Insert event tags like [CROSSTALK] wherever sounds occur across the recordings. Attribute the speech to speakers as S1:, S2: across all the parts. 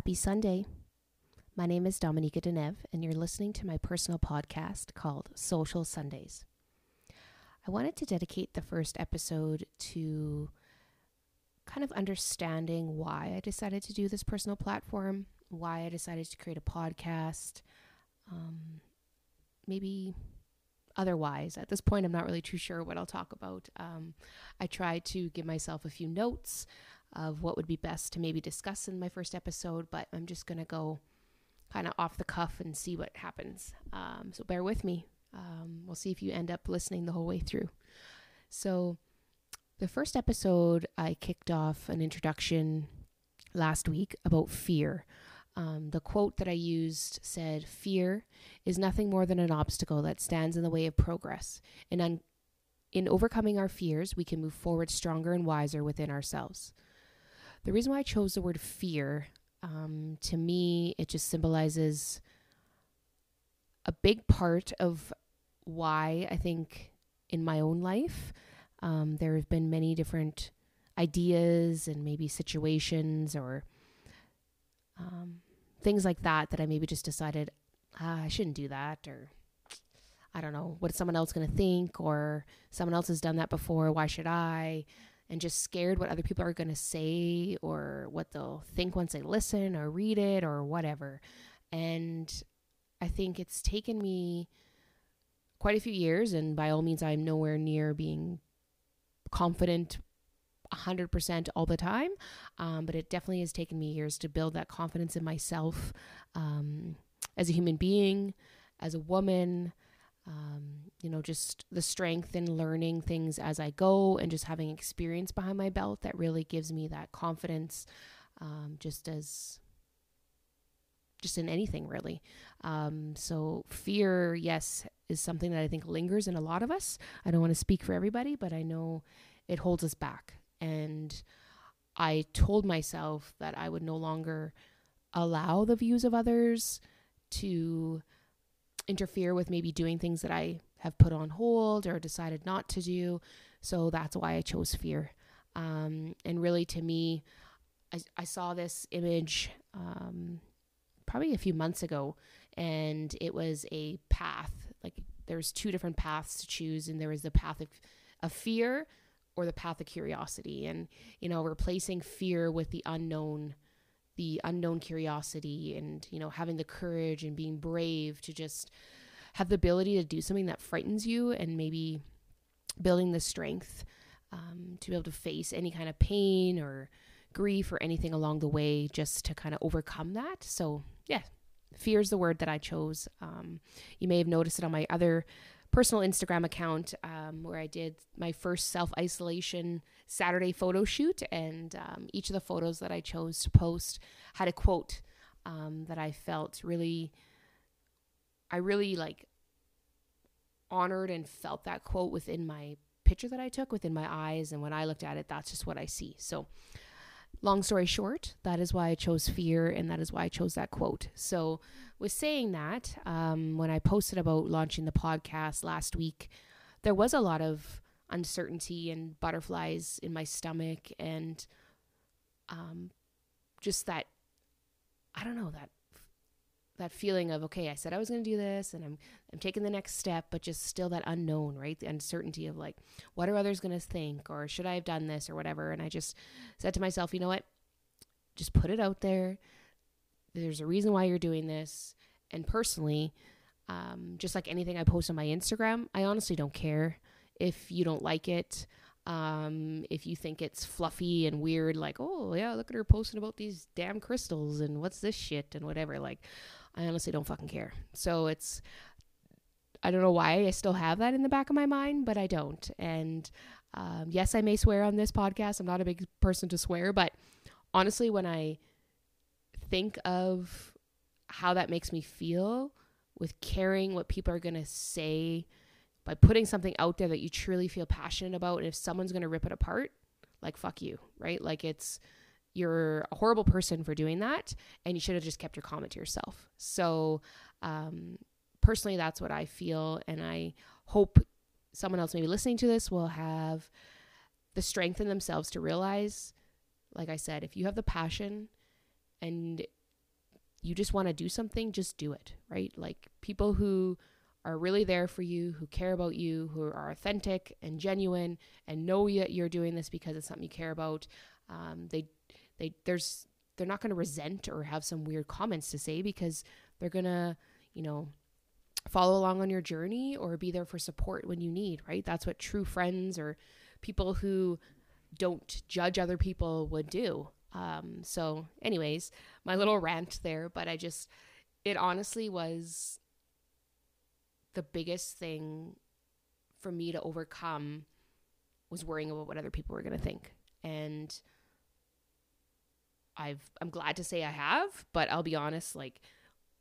S1: Happy Sunday. My name is Dominika Denev, and you're listening to my personal podcast called Social Sundays. I wanted to dedicate the first episode to kind of understanding why I decided to do this personal platform, why I decided to create a podcast, um, maybe otherwise. At this point, I'm not really too sure what I'll talk about. Um, I tried to give myself a few notes of what would be best to maybe discuss in my first episode, but I'm just going to go kind of off the cuff and see what happens. Um, so bear with me. Um, we'll see if you end up listening the whole way through. So, the first episode, I kicked off an introduction last week about fear. Um, the quote that I used said, Fear is nothing more than an obstacle that stands in the way of progress. And un- in overcoming our fears, we can move forward stronger and wiser within ourselves. The reason why I chose the word fear, um, to me, it just symbolizes a big part of why I think in my own life um, there have been many different ideas and maybe situations or um, things like that that I maybe just decided ah, I shouldn't do that or I don't know what is someone else going to think? or someone else has done that before why should I and just scared what other people are going to say or what they'll think once they listen or read it or whatever. And I think it's taken me quite a few years, and by all means, I'm nowhere near being confident 100% all the time. Um, but it definitely has taken me years to build that confidence in myself um, as a human being, as a woman, um, you know, just the strength in learning things as I go and just having experience behind my belt that really gives me that confidence, um, just as just in anything really. Um, so fear, yes, is something that I think lingers in a lot of us. I don't want to speak for everybody, but I know it holds us back. And I told myself that I would no longer allow the views of others to interfere with maybe doing things that I have put on hold or decided not to do. So that's why I chose fear. Um, and really, to me, I, I saw this image um, probably a few months ago, and it was a path. Like there's two different paths to choose, and there was the path of, of fear or the path of curiosity. And, you know, replacing fear with the unknown the unknown curiosity and you know having the courage and being brave to just have the ability to do something that frightens you and maybe building the strength um, to be able to face any kind of pain or grief or anything along the way just to kind of overcome that. So yeah fear is the word that i chose. Um, you may have noticed it on my other personal Instagram account um, where I did my first self isolation Saturday photo shoot. And um, each of the photos that I chose to post had a quote um, that I felt really, I really like honored and felt that quote within my picture that I took, within my eyes. And when I looked at it, that's just what I see. So, long story short, that is why I chose fear and that is why I chose that quote. So, with saying that, um, when I posted about launching the podcast last week, there was a lot of uncertainty and butterflies in my stomach and um, just that, I don't know, that that feeling of okay i said i was going to do this and i'm i'm taking the next step but just still that unknown right? The uncertainty of like what are others going to think or should i have done this or whatever? And i just said to myself you know what? Just put it out there. There's a reason why you're doing this. And personally um, just like anything i post on my instagram i honestly don't care if you don't like it um, if you think it's fluffy and weird like oh yeah look at her posting about these damn crystals and what's this shit and whatever like I honestly don't fucking care. So it's, I don't know why I still have that in the back of my mind, but I don't. And um, yes, I may swear on this podcast. I'm not a big person to swear, but honestly, when I think of how that makes me feel with caring what people are going to say by putting something out there that you truly feel passionate about, and if someone's going to rip it apart, like fuck you, right? Like it's, you're a horrible person for doing that and you should have just kept your comment to yourself so um, personally that's what i feel and i hope someone else maybe listening to this will have the strength in themselves to realize like i said if you have the passion and you just want to do something, just do it, right? Like people who are really there for you, who care about you, who are authentic and genuine, and know that you're doing this because it's something you care about. Um, they, they, there's, they're not going to resent or have some weird comments to say because they're gonna, you know, follow along on your journey or be there for support when you need. Right? That's what true friends or people who don't judge other people would do. Um, so, anyways, my little rant there, but I just, it honestly was the biggest thing for me to overcome was worrying about what other people were going to think. And I've I'm glad to say I have, but I'll be honest like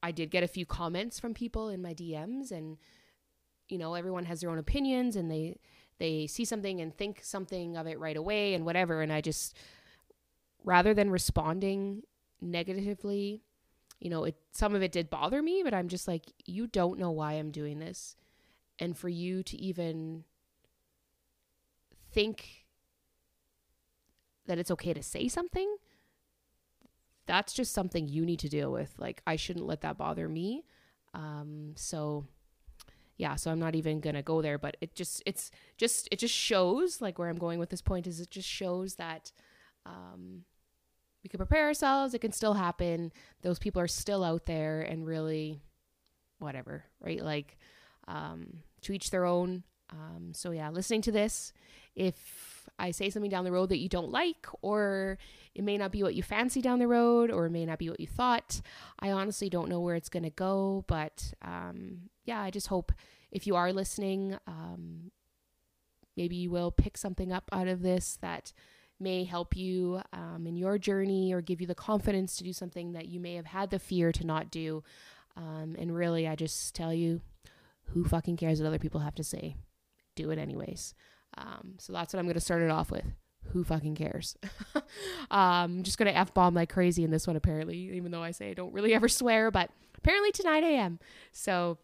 S1: I did get a few comments from people in my DMs and you know, everyone has their own opinions and they they see something and think something of it right away and whatever and I just rather than responding negatively you know, it some of it did bother me, but I'm just like, you don't know why I'm doing this. And for you to even think that it's okay to say something, that's just something you need to deal with. Like, I shouldn't let that bother me. Um, so yeah, so I'm not even gonna go there, but it just it's just it just shows like where I'm going with this point is it just shows that um we can prepare ourselves. It can still happen. Those people are still out there and really whatever, right? Like um, to each their own. Um, so yeah, listening to this, if I say something down the road that you don't like, or it may not be what you fancy down the road, or it may not be what you thought, I honestly don't know where it's gonna go. But um, yeah, I just hope if you are listening, um, maybe you will pick something up out of this that may help you um, in your journey or give you the confidence to do something that you may have had the fear to not do. Um, and really, I just tell you, who fucking cares what other people have to say? Do it anyways. Um, so that's what I'm going to start it off with. Who fucking cares? [LAUGHS] um, I'm just going to F bomb like crazy in this one, apparently, even though I say I don't really ever swear, but apparently tonight I am. So,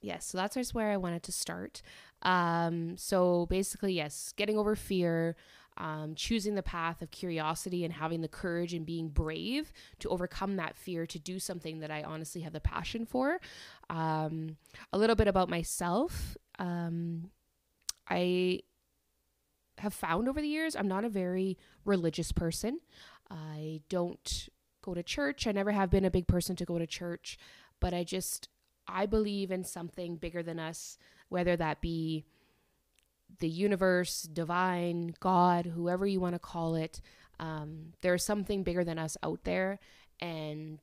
S1: yes, so that's where I wanted to start. Um, so basically, yes, getting over fear um, choosing the path of curiosity and having the courage and being brave to overcome that fear to do something that I honestly have the passion for. Um, a little bit about myself. Um, I have found over the years I'm not a very religious person. I don't go to church. I never have been a big person to go to church, but I just I believe in something bigger than us, whether that be the universe, divine, God, whoever you want to call it. Um, there's something bigger than us out there, and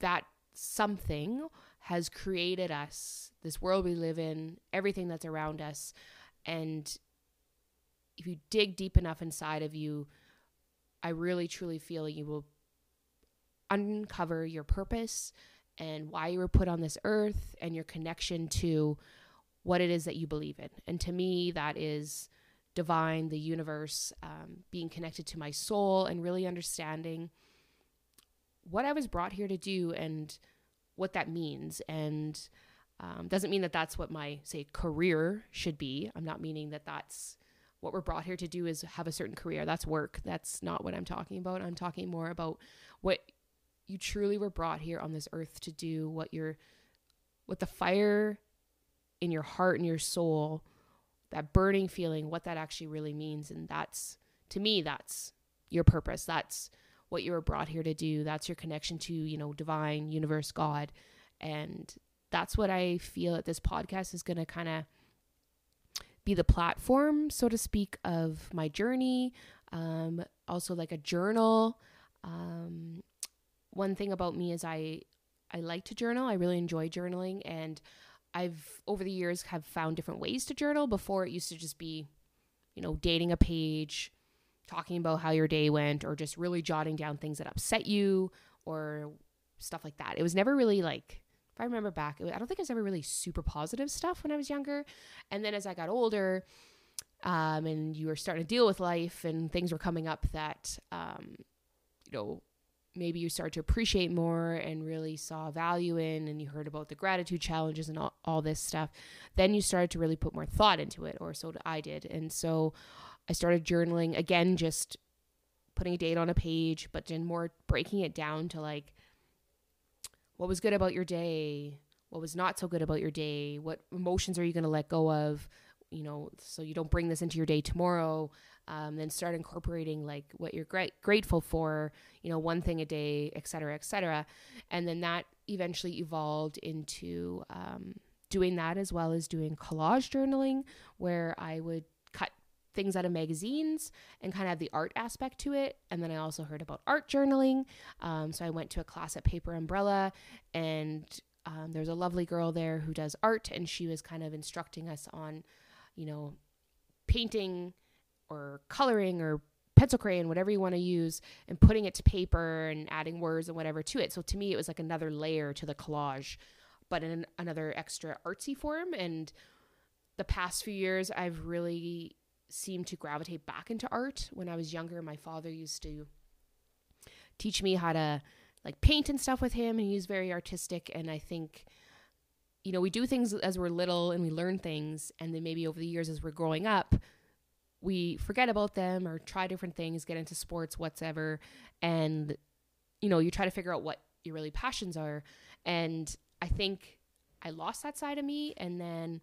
S1: that something has created us, this world we live in, everything that's around us. And if you dig deep enough inside of you, I really truly feel you will uncover your purpose and why you were put on this earth and your connection to what it is that you believe in. And to me, that is divine, the universe, um, being connected to my soul, and really understanding what I was brought here to do and what that means. And um, doesn't mean that that's what my, say, career should be. I'm not meaning that that's what we're brought here to do is have a certain career. That's work. That's not what I'm talking about. I'm talking more about what you truly were brought here on this earth to do, what you're, what the fire in your heart and your soul, that burning feeling, what that actually really means. And that's, to me, that's your purpose. That's what you were brought here to do. That's your connection to, you know, divine, universe, God. And that's what I feel that this podcast is going to kind of be the platform, so to speak, of my journey. Um, also, like a journal. Um, one thing about me is I I like to journal. I really enjoy journaling, and I've over the years have found different ways to journal. Before it used to just be, you know, dating a page, talking about how your day went, or just really jotting down things that upset you or stuff like that. It was never really like if I remember back, was, I don't think it was ever really super positive stuff when I was younger. And then as I got older, um, and you were starting to deal with life and things were coming up that, um, you know, maybe you start to appreciate more and really saw value in and you heard about the gratitude challenges and all, all this stuff then you started to really put more thought into it or so i did and so i started journaling again just putting a date on a page, but then more breaking it down to like what was good about your day, what was not so good about your day, what emotions are you going to let go of, you know, so you don't bring this into your day tomorrow. Um, then start incorporating like what you're gra- grateful for, you know, one thing a day, et cetera, et cetera. And then that eventually evolved into um, doing that as well as doing collage journaling, where I would things out of magazines and kind of the art aspect to it. And then I also heard about art journaling. Um, so I went to a class at Paper Umbrella, and um, there's a lovely girl there who does art, and she was kind of instructing us on, you know, painting or coloring or pencil crayon, whatever you want to use, and putting it to paper and adding words and whatever to it. So to me, it was like another layer to the collage, but in another extra artsy form. And the past few years, I've really seemed to gravitate back into art. When I was younger, my father used to teach me how to like paint and stuff with him, and he was very artistic. And I think, you know, we do things as we're little and we learn things, and then maybe over the years as we're growing up, we forget about them or try different things, get into sports, whatever, and you know, you try to figure out what your really passions are. And I think I lost that side of me, and then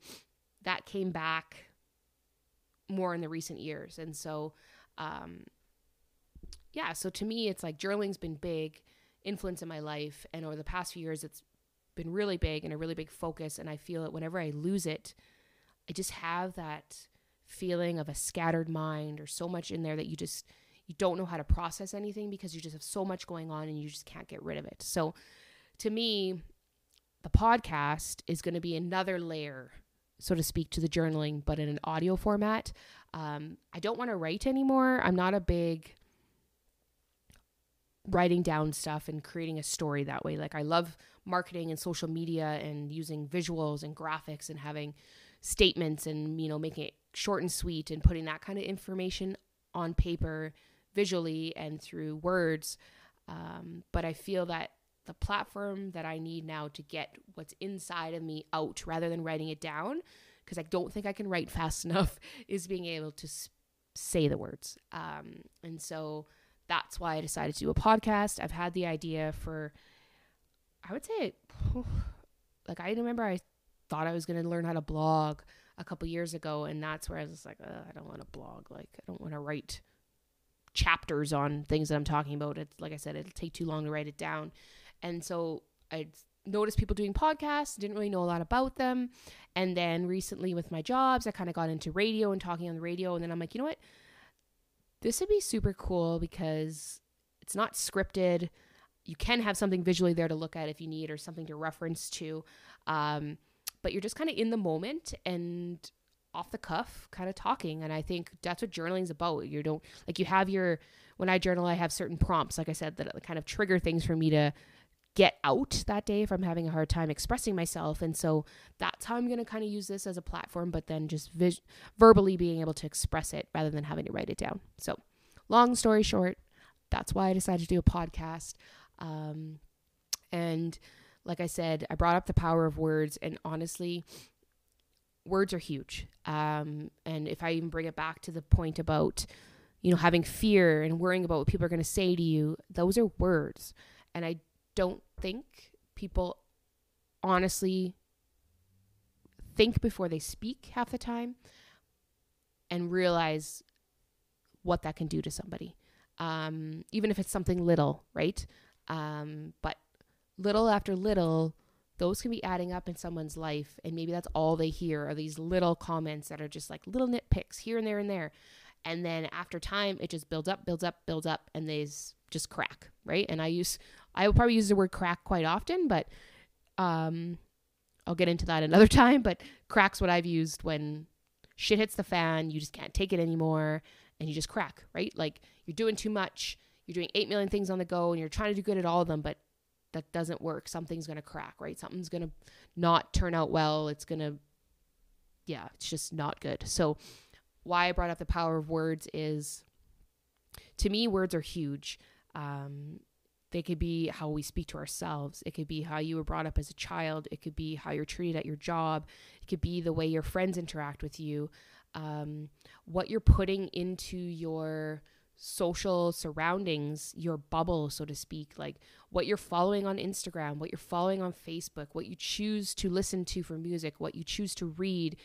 S1: that came back more in the recent years. And so, um, yeah, so to me, it's like journaling's been big influence in my life. And over the past few years, it's been really big and a really big focus. And I feel that whenever I lose it, I just have that feeling of a scattered mind or so much in there that you just you don't know how to process anything because you just have so much going on and you just can't get rid of it. So to me, the podcast is going to be another layer so to speak, to the journaling, but in an audio format. Um, I don't want to write anymore. I'm not a big writing down stuff and creating a story that way. Like I love marketing and social media and using visuals and graphics and having statements and you know making it short and sweet and putting that kind of information on paper visually and through words. Um, but I feel that the platform that I need now to get what's inside of me out rather than writing it down because I don't think I can write [LAUGHS] fast enough is being able to say the words. Um, and so that's why I decided to do a podcast. I've had the idea for, I would say, [SIGHS] like I remember I thought I was going to learn how to blog a couple years ago, and that's where I was like, I don't want to blog. Like I don't want to write chapters on things that I'm talking about. It's like I said, it'll take too long to write it down. And so I noticed people doing podcasts, didn't really know a lot about them. And then recently with my jobs, I kind of got into radio and talking on the radio. And then I'm like, you know what? This would be super cool because it's not scripted. You can have something visually there to look at if you need or something to reference to. Um, but you're just kind of in the moment and off the cuff kind of talking. And I think that's what journaling is about. You don't like you have your, when I journal, I have certain prompts, like I said, that kind of trigger things for me to get out that day if I'm having a hard time expressing myself. And so that's how I'm going to kind of use this as a platform, but then just vis- verbally being able to express it rather than having to write it down. So, long story short, that's why I decided to do a podcast. Um, and like I said, I brought up the power of words, and honestly, words are huge. Um, and if I even bring it back to the point about, you know, having fear and worrying about what people are going to say to you, those are words. And I don't think people honestly think before they speak half the time and realize what that can do to somebody. Um, even if it's something little, right? Um, but little after little, those can be adding up in someone's life. And maybe that's all they hear are these little comments that are just like little nitpicks here and there and there. And then after time, it just builds up, builds up, builds up, and they just crack, right? And I use I will probably use the word crack quite often, but um, I'll get into that another [LAUGHS] time. But crack's what I've used when shit hits the fan, you just can't take it anymore, and you just crack, right? Like you're doing too much, you're doing 8 million things on the go, and you're trying to do good at all of them, but that doesn't work. Something's going to crack, right? Something's going to not turn out well. It's going to, yeah, it's just not good. So, why I brought up the power of words is to me, words are huge. Um, they could be how we speak to ourselves. It could be how you were brought up as a child. It could be how you're treated at your job. It could be the way your friends interact with you. Um, what you're putting into your social surroundings, your bubble, so to speak, like what you're following on Instagram, what you're following on Facebook, what you choose to listen to for music, what you choose to read,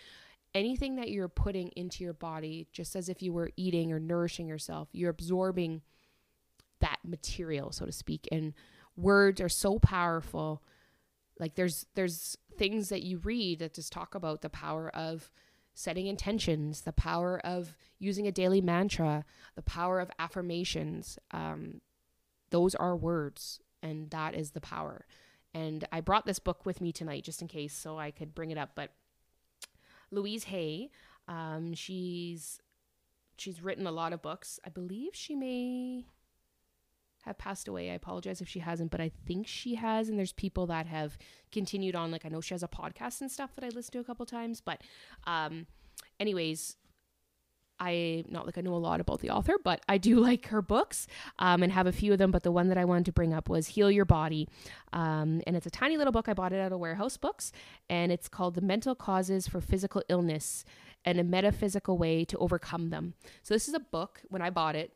S1: anything that you're putting into your body, just as if you were eating or nourishing yourself, you're absorbing that material, so to speak. And words are so powerful. Like there's there's things that you read that just talk about the power of setting intentions, the power of using a daily mantra, the power of affirmations. Um, those are words, and that is the power. And I brought this book with me tonight just in case, so I could bring it up. But Louise Hay, um, she's she's written a lot of books. I believe she may have passed away. I apologize if she hasn't, but I think she has. And there's people that have continued on. Like I know she has a podcast and stuff that I listened to a couple times. But, um, anyways, I not like I know a lot about the author, but I do [LAUGHS] like her books um, and have a few of them. But the one that I wanted to bring up was Heal Your Body, um, and it's a tiny little book. I bought it at a warehouse books, and it's called The Mental Causes for Physical Illness and a Metaphysical Way to Overcome Them. So this is a book. When I bought it,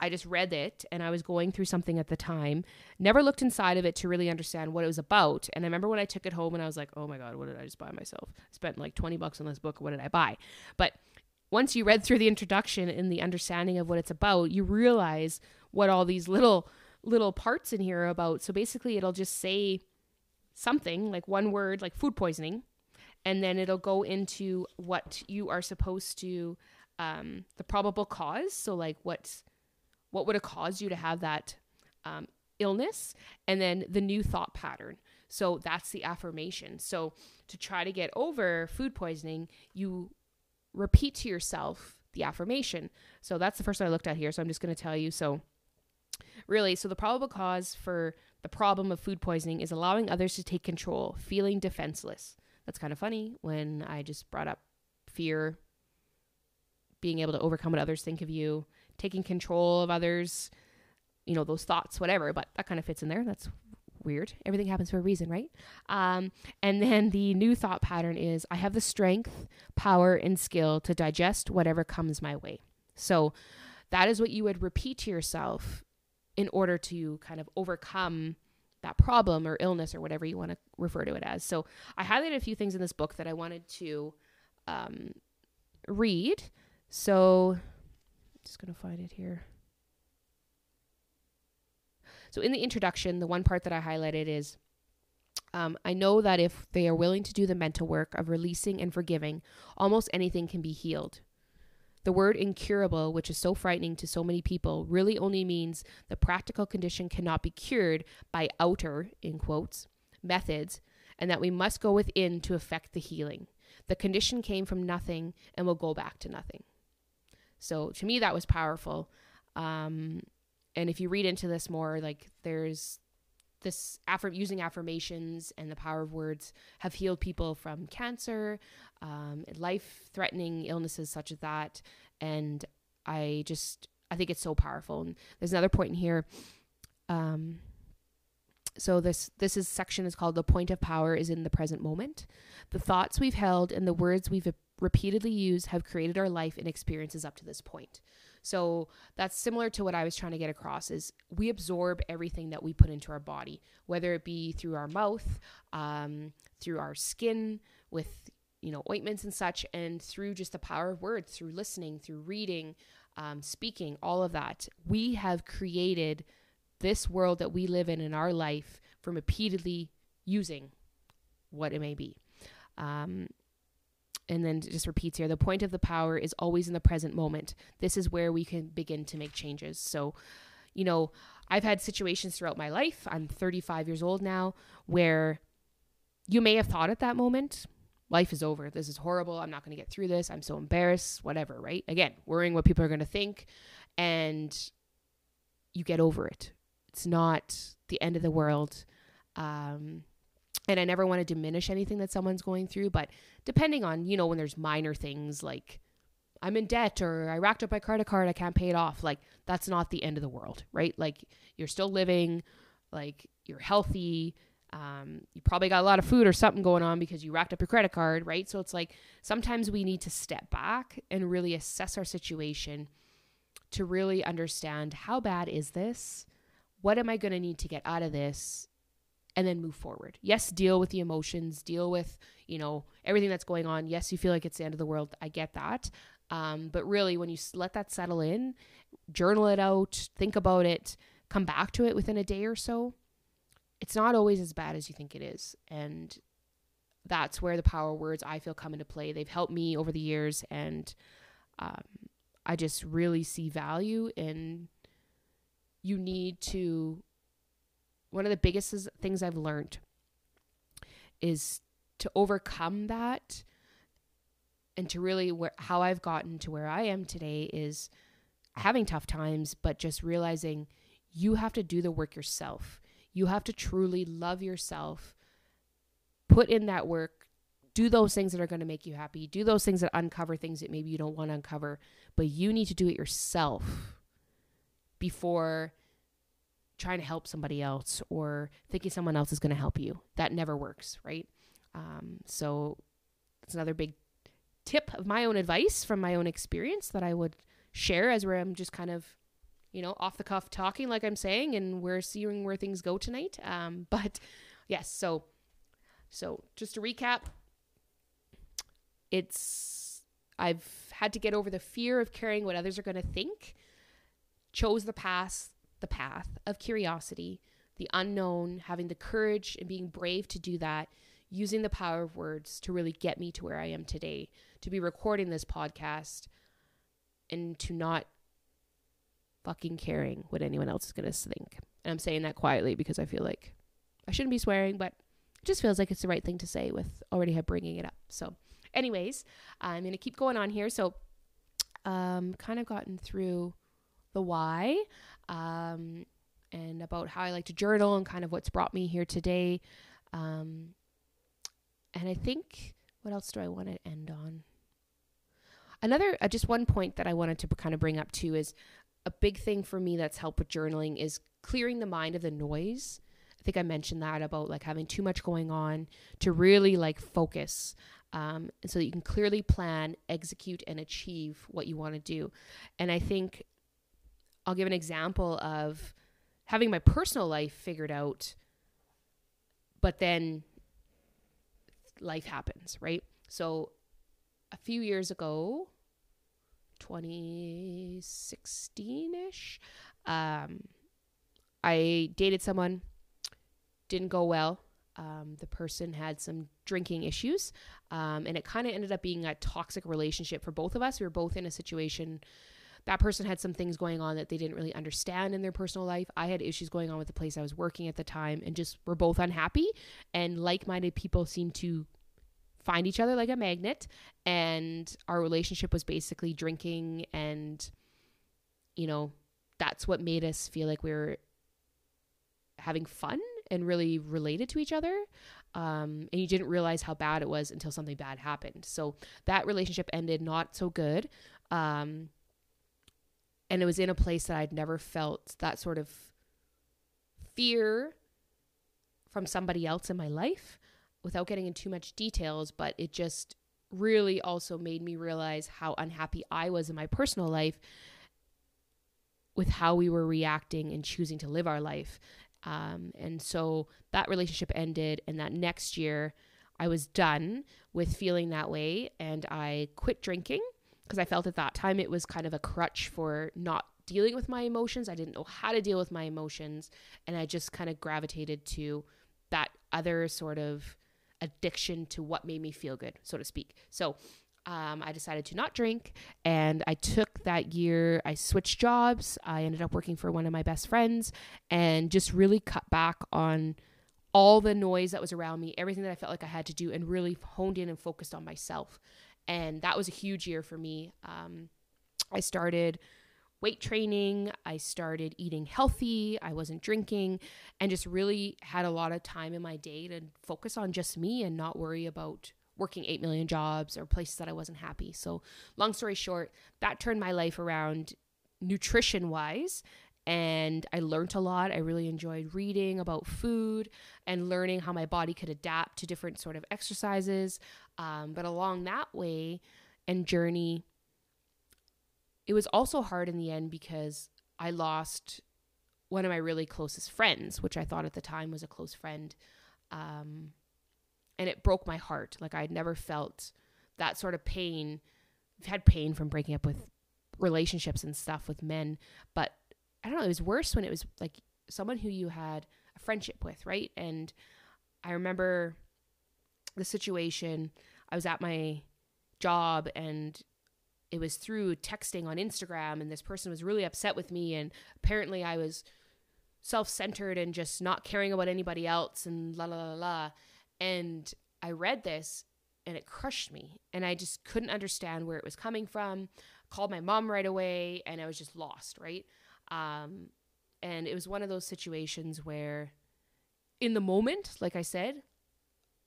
S1: I just read it and I was going through something at the time. Never looked inside of it to really understand what it was about. And I remember when I took it home and I was like, oh my God, what did I just buy myself? I spent like 20 bucks on this book. What did I buy? But once you read through the introduction and the understanding of what it's about, you realize what all these little little parts in here are about. So basically it'll just say something like one word like food poisoning and then it'll go into what you are supposed to um, the probable cause so like what's what would have caused you to have that um, illness, and then the new thought pattern. So that's the affirmation. So to try to get over food poisoning, you repeat to yourself the affirmation. So that's the first one I looked at here. So I'm just going to tell you. So really, so the probable cause for the problem of food poisoning is allowing others to take control, feeling defenseless. That's kind of funny when I just brought up fear, being able to overcome what others think of you, taking control of others, you know, those thoughts, whatever. But that kind of fits in there. That's weird. Everything happens for a reason, right? Um, and then the new thought pattern is I have the strength, power, and skill to digest whatever comes my way. So that is what you would repeat to yourself in order to kind of overcome that problem or illness or whatever you want to refer to it as. So I highlighted a few things in this book that I wanted to um, read. So just going to find it here. So, in the introduction, the one part that I highlighted is um, I know that if they are willing to do the mental work of releasing and forgiving, almost anything can be healed. The word incurable, which is so frightening to so many people, really only means the practical condition cannot be cured by outer, in quotes, methods, and that we must go within to effect the healing. The condition came from nothing and will go back to nothing. So to me, that was powerful. Um, and if you read into this more, like there's this affirm using affirmations and the power of words have healed people from cancer, um, life-threatening illnesses such as that. And I just I think it's so powerful. And there's another point in here. Um, so this this is section is called the point of power is in the present moment. The thoughts we've held and the words we've repeatedly used have created our life and experiences up to this point. So that's similar to what I was trying to get across is we absorb everything that we put into our body, whether it be through our mouth, um, through our skin with you know ointments and such, and through just the power of words, through listening, through reading, um, speaking, all of that. We have created this world that we live in in our life from repeatedly using what it may be. Um, and then just repeats here the point of the power is always in the present moment. This is where we can begin to make changes. So, you know, I've had situations throughout my life, I'm 35 years old now, where you may have thought at that moment, life is over. This is horrible. I'm not going to get through this. I'm so embarrassed, whatever, right? Again, worrying what people are going to think. And you get over it. It's not the end of the world. Um, and I never want to diminish anything that someone's going through, but depending on, you know, when there's minor things like I'm in debt or I racked up my credit card, I can't pay it off, like that's not the end of the world, right? Like you're still living, like you're healthy, um, you probably got a lot of food or something going on because you racked up your credit card, right? So it's like sometimes we need to step back and really assess our situation to really understand how bad is this? What am I going to need to get out of this? And then move forward. Yes, deal with the emotions, deal with, you know, everything that's going on. Yes, you feel like it's the end of the world. I get that. Um, but really, when you let that settle in, journal it out, think about it, come back to it within a day or so, it's not always as bad as you think it is. And that's where the power words I feel come into play. They've helped me over the years, and um, I just really see value in you need to. One of the biggest things I've learned is to overcome that and to really where how I've gotten to where I am today is having tough times but just realizing you have to do the work yourself. You have to truly love yourself. Put in that work. Do those things that are going to make you happy. Do those things that uncover things that maybe you don't want to uncover, but you need to do it yourself before trying to help somebody else or thinking someone else is going to help you. That never works, right? Um, so it's another big tip of my own advice from my own experience that I would share as where I'm just kind of, you know, off the cuff talking like I'm saying, and we're seeing where things go tonight. Um, [LAUGHS] but yes, so so just to recap, it's I've had to get over the fear of caring what others are going to think. Chose the path, the path of curiosity, the unknown, having the courage and being brave to do that using the power of words to really get me to where I am today, to be recording this podcast and to not fucking caring what anyone else is going to think. And I'm saying that quietly because I feel like I shouldn't be swearing, but it just feels like it's the right thing to say with already bringing it up. So, anyways, I'm going to keep going on here. So, um, kind of gotten through the why, um, and about how I like to journal and kind of what's brought me here today. Um, and I think, what else do I want to end on? Another, uh, just one point that I wanted to kind of bring up too is a big thing for me that's helped with journaling is clearing the mind of the noise. I think I mentioned that about like having too much going on to really like focus. Um, so that you can clearly plan, execute, and achieve what you want to do. And I think I'll give an example of having my personal life figured out, but then life happens, right? So a few years ago, 2016 ish, um, I dated someone, didn't go well. Um, the person had some drinking issues, um, and it kind of ended up being a toxic relationship for both of us. We were both in a situation. That person had some things going on that they didn't really understand in their personal life. I had issues going on with the place I was working at the time, and just were both unhappy. And like minded people seemed to find each other like a magnet and our relationship was basically drinking and you know that's what made us feel like we were having fun and really related to each other um, and you didn't realize how bad it was until something bad happened so that relationship ended not so good um, and it was in a place that i'd never felt that sort of fear from somebody else in my life without getting into too much details, but it just really also made me realize how unhappy I was in my personal life with how we were reacting and choosing to live our life. Um, and so that relationship ended, and that next year I was done with feeling that way, and I quit drinking because I felt at that time it was kind of a crutch for not dealing with my emotions. I didn't know how to deal with my emotions, and I just kind of gravitated to that other sort of addiction to what made me feel good, so to speak. So um, I decided to not drink, and I took that year. I switched jobs. I ended up working for one of my best friends, and just really cut back on all the noise that was around me, everything that I felt like I had to do, and really honed in and focused on myself. And that was a huge year for me. Um, I started weight training. I started eating healthy. I wasn't drinking and just really had a lot of time in my day to focus on just me and not worry about working 8 million jobs or places that I wasn't happy. So, long story short, that turned my life around nutrition wise. And I learned a lot. I really enjoyed reading about food and learning how my body could adapt to different sort of exercises. Um, but along that way and journey, it was also hard in the end because I lost one of my really closest friends, which I thought at the time was a close friend. Um, and it broke my heart. Like I had never felt that sort of pain. I've had pain from breaking up with relationships and stuff with men, but I don't know, it was worse when it was like someone who you had a friendship with, right? And I remember the situation. I was at my job and it was through texting on Instagram and this person was really upset with me and apparently I was self-centered and just not caring about anybody else and la la la la and I read this and it crushed me and I just couldn't understand where it was coming from called my mom right away and I was just lost right um, and it was one of those situations where in the moment like I said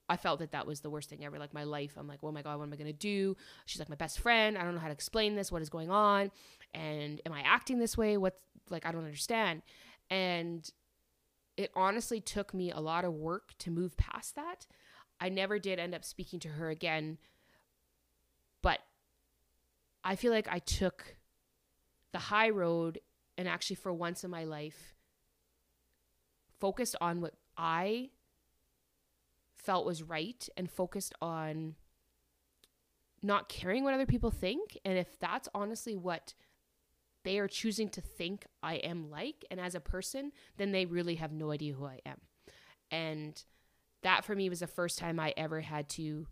S1: I felt that that was the worst thing ever. Like my life, I'm like, oh my God, what am I going to do? She's like my best friend. I don't know how to explain this. What is going on? And am I acting this way? What's like, I don't understand. And it honestly took me a lot of work to move past that. I never did end up speaking to her again. But I feel like I took the high road and actually, for once in my life, focused on what I felt was right and focused on not caring what other people think. And if that's honestly what they are choosing to think I am like and as a person, then they really have no idea who I am. And that for me was the first time I ever had to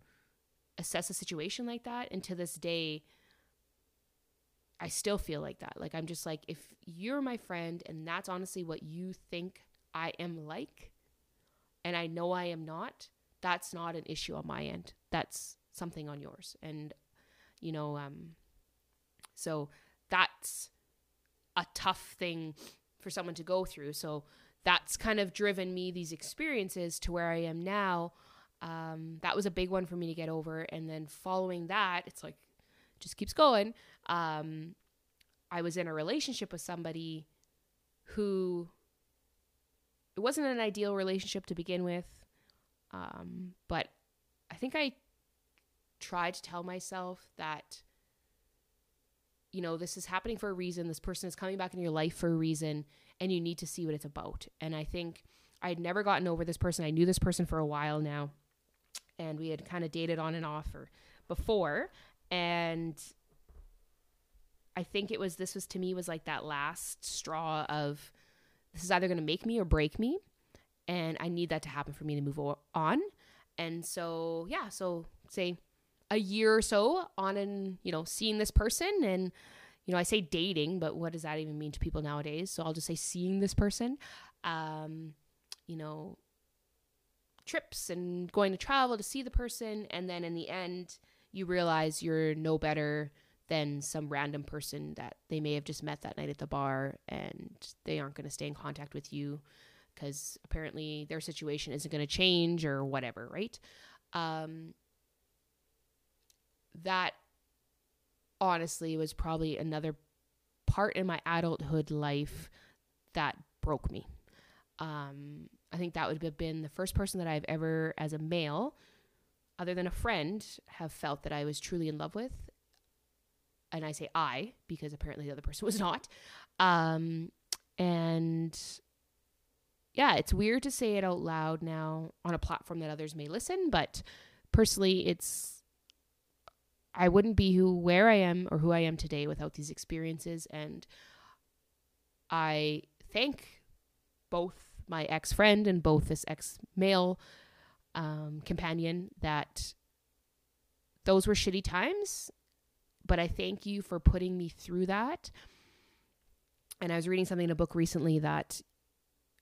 S1: assess a situation like that. And to this day, I still feel like that. Like, I'm just like, if you're my friend and that's honestly what you think I am like, and I know I am not, that's not an issue on my end. That's something on yours. And, you know, um, so that's a tough thing for someone to go through. So that's kind of driven me these experiences to where I am now. Um, that was a big one for me to get over. And then following that, it's like, just keeps going. Um, I was in a relationship with somebody who it wasn't an ideal relationship to begin with. Um, but I think I tried to tell myself that, you know, this is happening for a reason. This person is coming back in your life for a reason, and you need to see what it's about. And I think I had never gotten over this person. I knew this person for a while now, and we had kind of dated on and off or before. And I think it was this was to me was like that last straw of this is either going to make me or break me and I need that to happen for me to move on. And so, yeah, so say a year or so on and, you know, seeing this person and you know, I say dating, but what does that even mean to people nowadays? So I'll just say seeing this person. Um, you know, trips and going to travel to see the person and then in the end you realize you're no better than some random person that they may have just met that night at the bar and they aren't going to stay in contact with you because apparently their situation isn't going to change or whatever, right? Um, that honestly was probably another part in my adulthood life that broke me. Um, I think that would have been the first person that I've ever, as a male, other than a friend, have felt that I was truly in love with. And I say I because apparently the other person [LAUGHS] was not. Um, and yeah, it's weird to say it out loud now on a platform that others may listen, but personally, it's I wouldn't be who where I am or who I am today without these experiences and I thank both my ex friend and both this ex male um, companion that those were shitty times, but I thank you for putting me through that. And I was reading something in a book recently that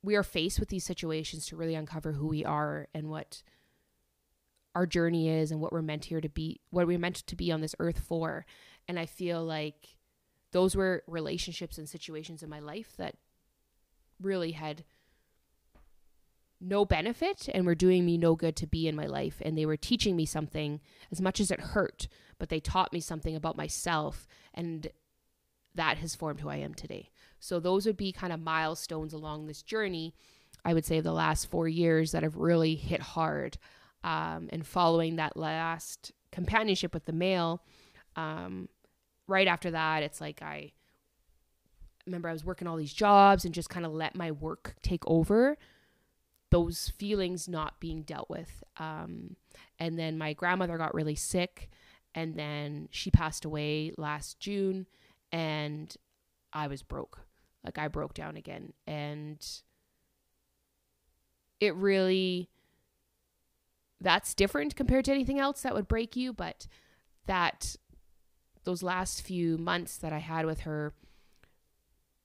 S1: we are faced with these situations to really uncover who we are and what our journey is and what we're meant here to be what we're meant to be on this earth for and i feel like those were relationships and situations in my life that really had no benefit and were doing me no good to be in my life and they were teaching me something as much as it hurt but they taught me something about myself and that has formed who i am today so those would be kind of milestones along this journey. I would say the last four years that have really hit hard. Um, and following that last companionship with the male, um, right after that, it's like I remember I was working all these jobs and just kind of let my work take over those feelings not being dealt with. Um, and then my grandmother got really sick, and then she passed away last June, and I was broke. Like I broke down again, and it really that's different compared to anything else that would break you, but that those last few months that I had with her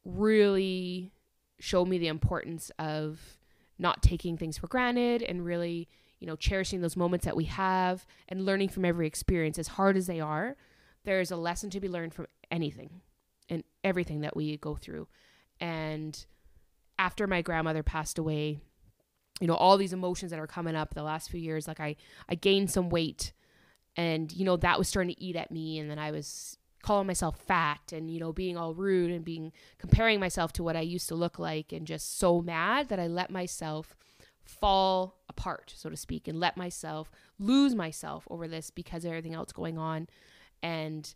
S1: really showed me the importance of not taking things for granted and really, you know, cherishing those moments that we have and learning from every experience as hard as they are. There's a lesson to be learned from anything and everything that we go through. And after my grandmother passed away, you know, all these emotions that are coming up the last few years, like I I gained some weight and you know that was starting to eat at me and then I was calling myself fat and you know being all rude and being comparing myself to what I used to look like and just so mad that I let myself fall apart so to speak and let myself lose myself over this because of everything else going on. And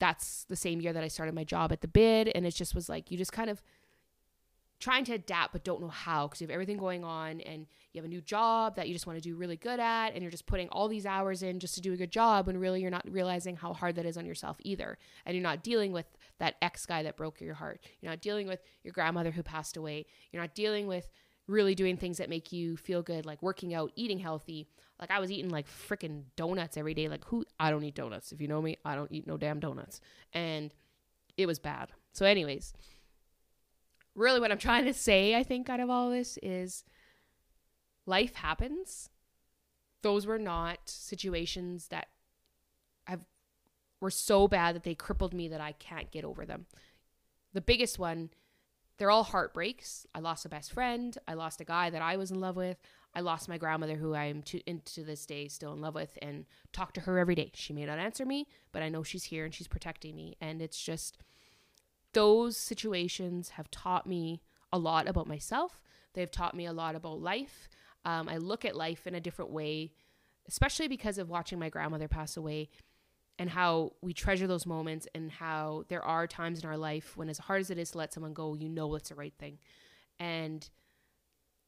S1: that's the same year that I started my job at the bid. And it just was like you just kind of trying to adapt but don't know how because you have everything going on and you have a new job that you just want to do really good at and you're just putting all these hours in just to do a good job when really you're not realizing how hard that is on yourself either. And you're not dealing with that ex guy that broke your heart. You're not dealing with your grandmother who passed away. You're not dealing with really doing things that make you feel good like working out eating healthy. Like i was eating like freaking donuts every day. Like who i don't eat donuts. If you know me i don't eat no damn donuts. And it was bad. So anyways really what I'm trying to say, I think, out of all this is life happens. Those were not situations that have were so bad that they crippled me that I can't get over them. The biggest one, they're all heartbreaks. I lost a best friend. I lost a guy that I was in love with. I lost my grandmother, who I am to, into this day still in love with, and talk to her every day. She may not answer me, but I know she's here and she's protecting me. And it's just those situations have taught me a lot about myself. They've taught me a lot about life. Um, I look at life in a different way, especially because of watching my grandmother pass away and how we treasure those moments and how there are times in our life when, as hard as it is to let someone go, you know it's the right thing. And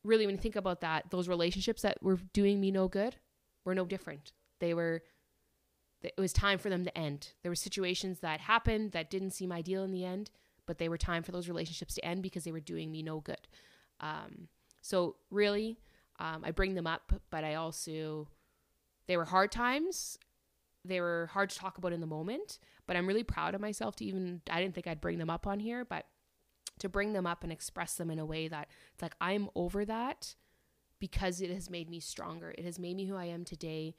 S1: really, when you think about that, those relationships that were doing me no good were no different. They were it was time for them to end. There were situations that happened that didn't seem ideal in the end, but they were time for those relationships to end because they were doing me no good. Um, so really, um, I bring them up, but I also they were hard times. They were hard to talk about in the moment, but I'm really proud of myself to even I didn't think I'd bring them up on here, but to bring them up and express them in a way that it's like I'm over that because it has made me stronger. It has made me who I am today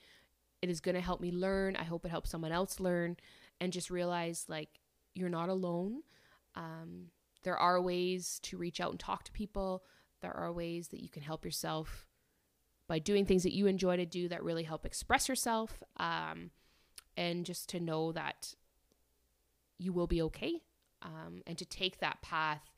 S1: it is going to help me learn. I hope it helps someone else learn and just realize like you're not alone. Um, there are ways to reach out and talk to people. There are ways that you can help yourself by doing things that you enjoy to do that really help express yourself. Um, and just to know that you will be okay. Um, and to take that path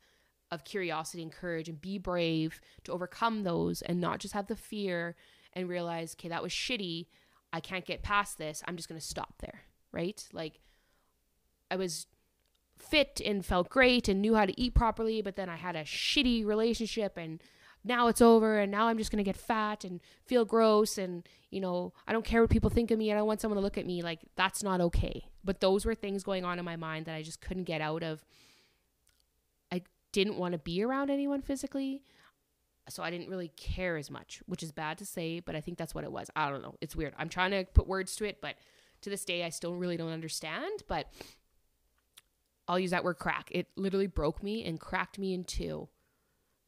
S1: of curiosity and courage and be brave to overcome those and not just have the fear and realize, okay, that was shitty, I can't get past this. I'm just going to stop there, right? Like I was fit and felt great and knew how to eat properly, but then I had a shitty relationship and now it's over and now I'm just going to get fat and feel gross and you know, I don't care what people think of me. I don't want someone to look at me like that's not okay. But those were things going on in my mind that I just couldn't get out of. I didn't want to be around anyone physically so I didn't really care as much, which is bad to say, but I think that's what it was. I don't know. It's weird. I'm trying to put words to it, but to this day, I still really don't understand. But I'll use that word crack. It literally broke me and cracked me in two.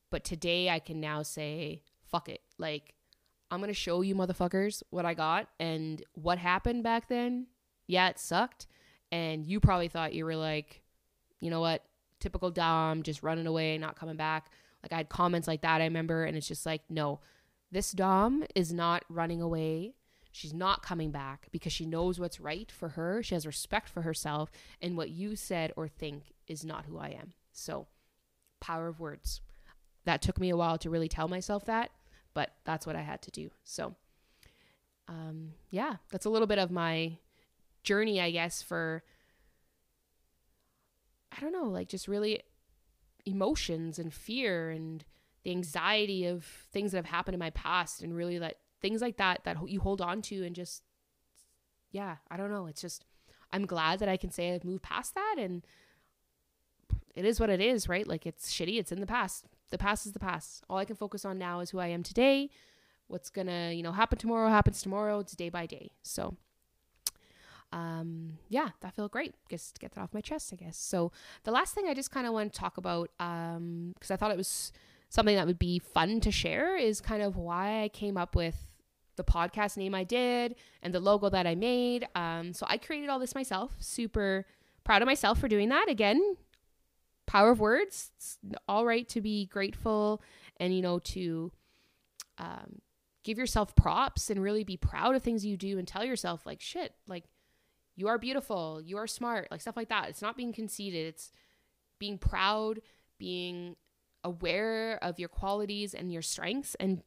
S1: But today, I can now say, fuck it. Like, I'm going to show you motherfuckers what I got and what happened back then. Yeah, it sucked. And you probably thought you were like, you know what? Typical Dom, just running away, not coming back. Like I had comments like that, I remember, and it's just like, no, this Dom is not running away. She's not coming back because she knows what's right for her. She has respect for herself, and what you said or think is not who I am. So, power of words. That took me a while to really tell myself that, but that's what I had to do. So, um, yeah, that's a little bit of my journey, I guess, for I don't know, like just really emotions and fear and the anxiety of things that have happened in my past and really that things like that that you hold on to and just yeah, I don't know. It's just I'm glad that I can say I've moved past that and it is what it is, right? Like it's shitty, it's in the past. The past is the past. All I can focus on now is who I am today. What's gonna, you know, happen tomorrow happens tomorrow. It's day by day. So um yeah that felt great just get that off my chest i guess so the last thing i just kind of want to talk about um because i thought it was something that would be fun to share is kind of why i came up with the podcast name I did and the logo that I made. Um, so I created all this myself. Super proud of myself for doing that. Again, power of words. It's all right to be grateful and, you know, to um, give yourself props and really be proud of things you do and tell yourself, like, shit, like, you are beautiful, you are smart, like stuff like that. It's not being conceited, it's being proud, being aware of your qualities and your strengths and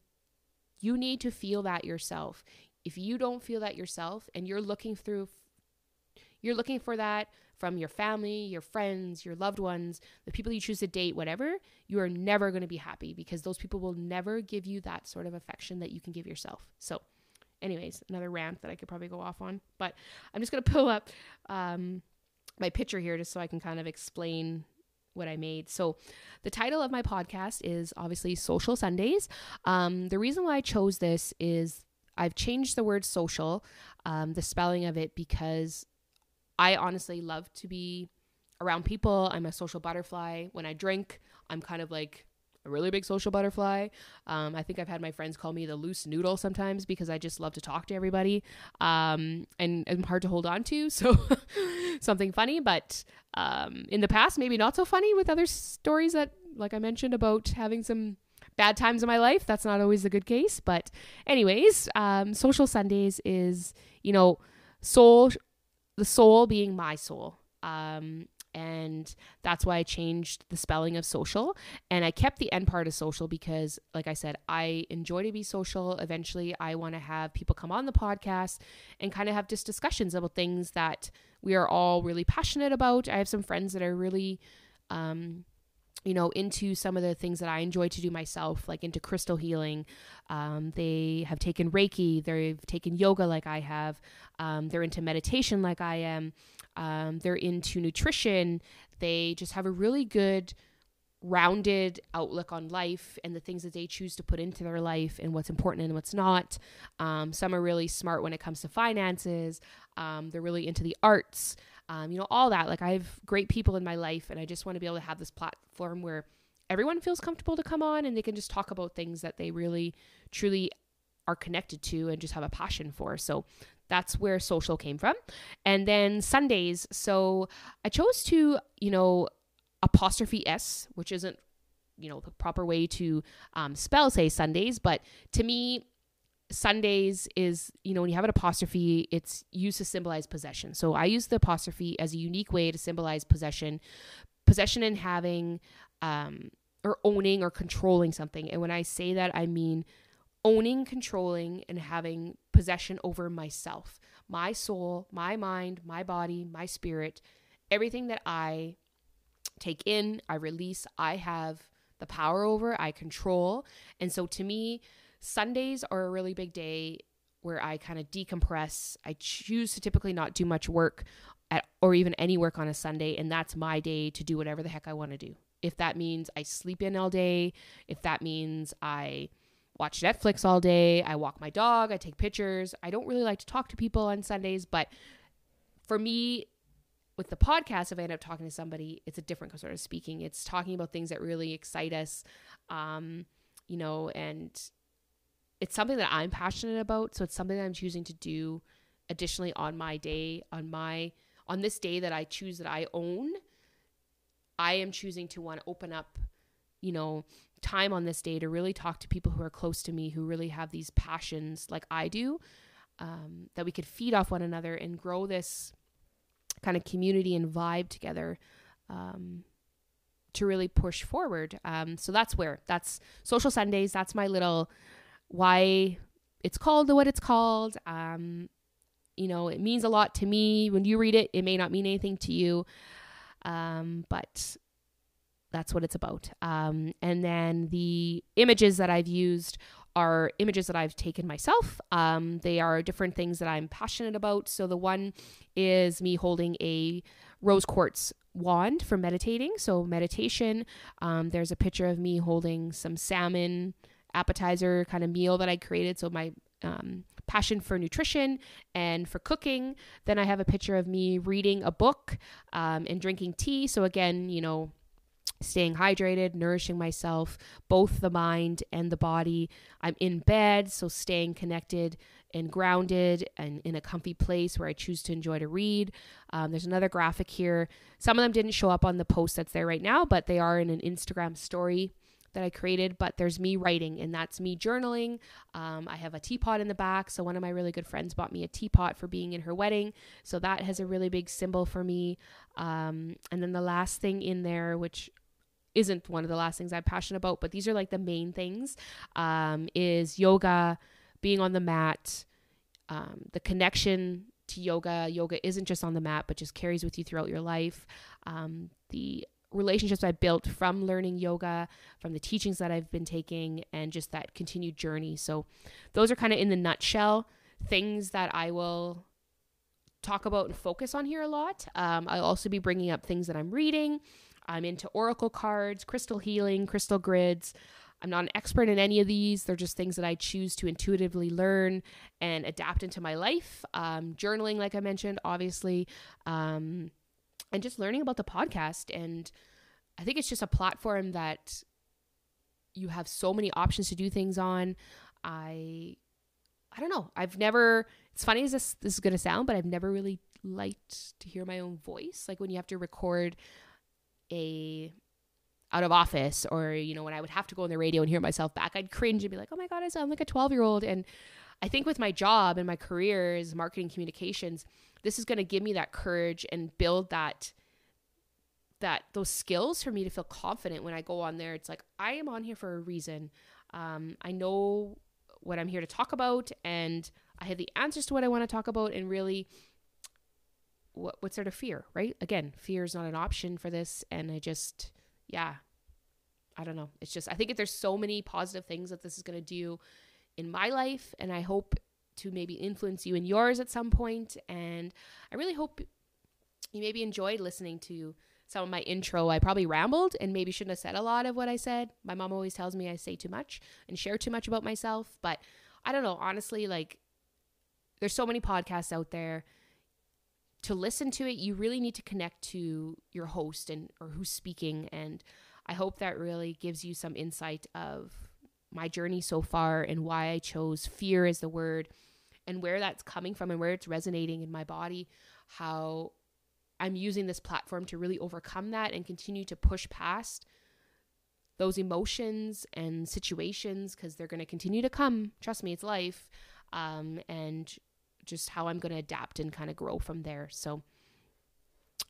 S1: you need to feel that yourself. If you don't feel that yourself and you're looking through you're looking for that from your family, your friends, your loved ones, the people you choose to date, whatever, you are never going to be happy because those people will never give you that sort of affection that you can give yourself. So, anyways, another rant that I could probably go off on, but I'm just to [LAUGHS] pull up um, my picture here just so I can kind of explain what I made. So, the title of my podcast is obviously Social Sundays. Um, the reason why I chose this is I've changed the word social, um, the spelling of it, because I honestly love to be around people. I'm a social butterfly. When I drink, I'm kind of like a really big social butterfly. Um, I think I've had my friends call me the loose noodle sometimes because I just love to talk to everybody um, and I'm hard to hold on to. [LAUGHS] So something funny, but um, in the past, maybe not so funny with other stories that, like I mentioned, about having some bad times in my life. That's not always a good case. But, anyways, um, Social Sundays is, you know, soul, the soul being my soul. Um, and that's why I changed the spelling of social. And I kept the end part of social because like I said I enjoy to be social. Eventually I want to have people come on the podcast and kind of have just discussions about things that we are all really passionate about. I have some friends that are really um, you know, into some of the things that I enjoy to do myself, like into crystal healing. Um, they have taken Reiki, they've taken yoga like I have, um, they're into meditation like I am, um, they're into nutrition. They just have a really good, rounded outlook on life and the things that they choose to put into their life and what's important and what's not. Um, some are really smart when it comes to finances, um, they're really into the arts um, you know, all that. Like I have great people in my life, and I just want to be able to have this platform where everyone feels comfortable to come on and they can just talk about things that they really, truly are connected to and just have a passion for. So that's where social came from. And then Sundays. So I chose to, you know, apostrophe S, which isn't, you know, the proper way to um, spell, say, Sundays. But to me, Sundays is, you know, when you have an apostrophe, it's used to symbolize possession. So I use the apostrophe as a unique way to symbolize possession, possession and having, um, or owning or controlling something. And when I say that, I mean owning, controlling, and having possession over myself, my soul, my mind, my body, my spirit, everything that I take in, I release, I have the power over, I control. And so to me, Sundays are a really big day where I kind of decompress. I choose to typically not do much work at, or even any work on a Sunday, and that's my day to do whatever the heck I want to do. If that means I sleep in all day, if that means I watch Netflix all day, I walk my dog, I take pictures. I don't really like to talk to people on Sundays, but for me, with the podcast, if I end up talking to somebody, it's a different sort of speaking. It's talking about things that really excite us, um, you know, and it's something that I'm passionate about. So it's something that I'm choosing to do additionally on my day, on my on this day that I choose that I own. I am choosing to want to open up, you know, time on this day to really talk to people who are close to me, who really have these passions like I do, um, that we could feed off one another and grow this kind of community and vibe together um, to really push forward. Um, so that's where that's social Sundays. That's my little why it's called what it's called. Um, you know, it means a lot to me. When you read it, it may not mean anything to you. Um, but that's what it's about. Um, and then the images that I've used are images that I've taken myself. Um, they are different things that I'm passionate about. So the one is me holding a rose quartz wand for meditating. So meditation. Um, there's a picture of me holding some salmon appetizer kind of meal that I created. So my um, passion for nutrition and for cooking. Then I have a picture of me reading a book um, and drinking tea. So again, you know, staying hydrated, nourishing myself, both the mind and the body. I'm in bed, so staying connected and grounded and in a comfy place where I choose to enjoy to read. Um, there's another graphic here. Some of them didn't show up on the post that's there right now, but they are in an Instagram story that I created, but there's me writing, and that's me journaling. Um, I have a teapot in the back. So, one of my really good friends bought me a teapot for being in her wedding. So, that has a really big symbol for me. Um, and then the last thing in there, which isn't one of the last things I'm passionate about, but these are like the main things um, is yoga, being on the mat, um, the connection to yoga. Yoga isn't just on the mat, but just carries with you throughout your life. Um, the relationships I built from learning yoga, from the teachings that I've been taking, and just that continued journey. So, those are kind of in the nutshell things that I will talk about and focus on here a lot. Um, I'll also be bringing up things that I'm reading. I'm into oracle cards, crystal healing, crystal grids. I'm not an expert in any of these. They're just things that I choose to intuitively learn and adapt into my life. Um, journaling, like I mentioned, obviously. Um, and just learning about the podcast. And I think it's just a platform that you have so many options to do things on. I I don't know. I've never it's funny as this this is gonna sound, but I've never really liked to hear my own voice. Like when you have to record a out of office or you know when I would have to go on the radio and hear myself back, I'd cringe and be like, "Oh my god, I sound like a 12-year-old." And I think with my job and my career marketing communications, this is going to give me that courage and build that that those skills for me to feel confident when I go on there. It's like I am on here for a reason. Um, I know what I'm here to talk about, and I have the answers to what I want to talk about, and really, what what's there to fear, right? Again, fear is not an option for this, and I just, yeah, I don't know. It's just I think there's so many positive things that this is going to do in my life, and I hope to maybe influence you in yours at some point. And I really hope you maybe enjoyed listening to some of my intro. I probably rambled and maybe shouldn't have said a lot of what I said. My mom always tells me I say too much and share too much about myself, but I don't know. Honestly, like there's so many podcasts out there. To listen to it, you really need to connect to your host and or who's speaking and I hope that really gives you some insight of my journey so far and why I chose fear as the word and where that's coming from and where it's resonating in my body, how I'm using this platform to really overcome that and continue to push past those emotions and situations because they're going to continue to come. Trust me, it's life. Um, and just how I'm going to adapt and kind of grow from there. So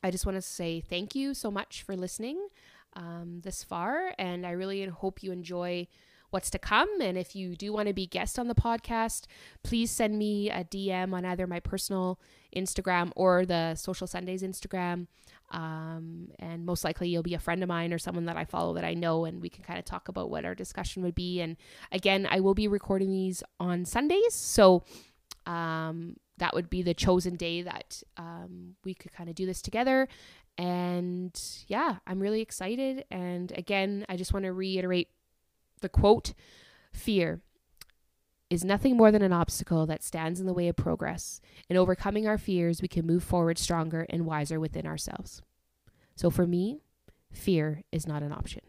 S1: I just want to say thank you so much for listening um, this far. And I really hope you enjoy what's to come. And if you do want to be guest on the podcast, please send me a DM on either my personal Instagram or the Social Sundays Instagram. Um, and most likely you'll be a friend of mine or someone that I follow that I know, and we can kind of talk about what our discussion would be. And again, I will be recording these on Sundays. So, um, that would be the chosen day that um, we could kind of do this together. And yeah, I'm really excited. And again, I just want to reiterate the quote fear is nothing more than an obstacle that stands in the way of progress. In overcoming our fears, we can move forward stronger and wiser within ourselves. So for me, fear is not an option.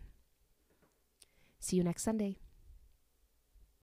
S1: See you next Sunday.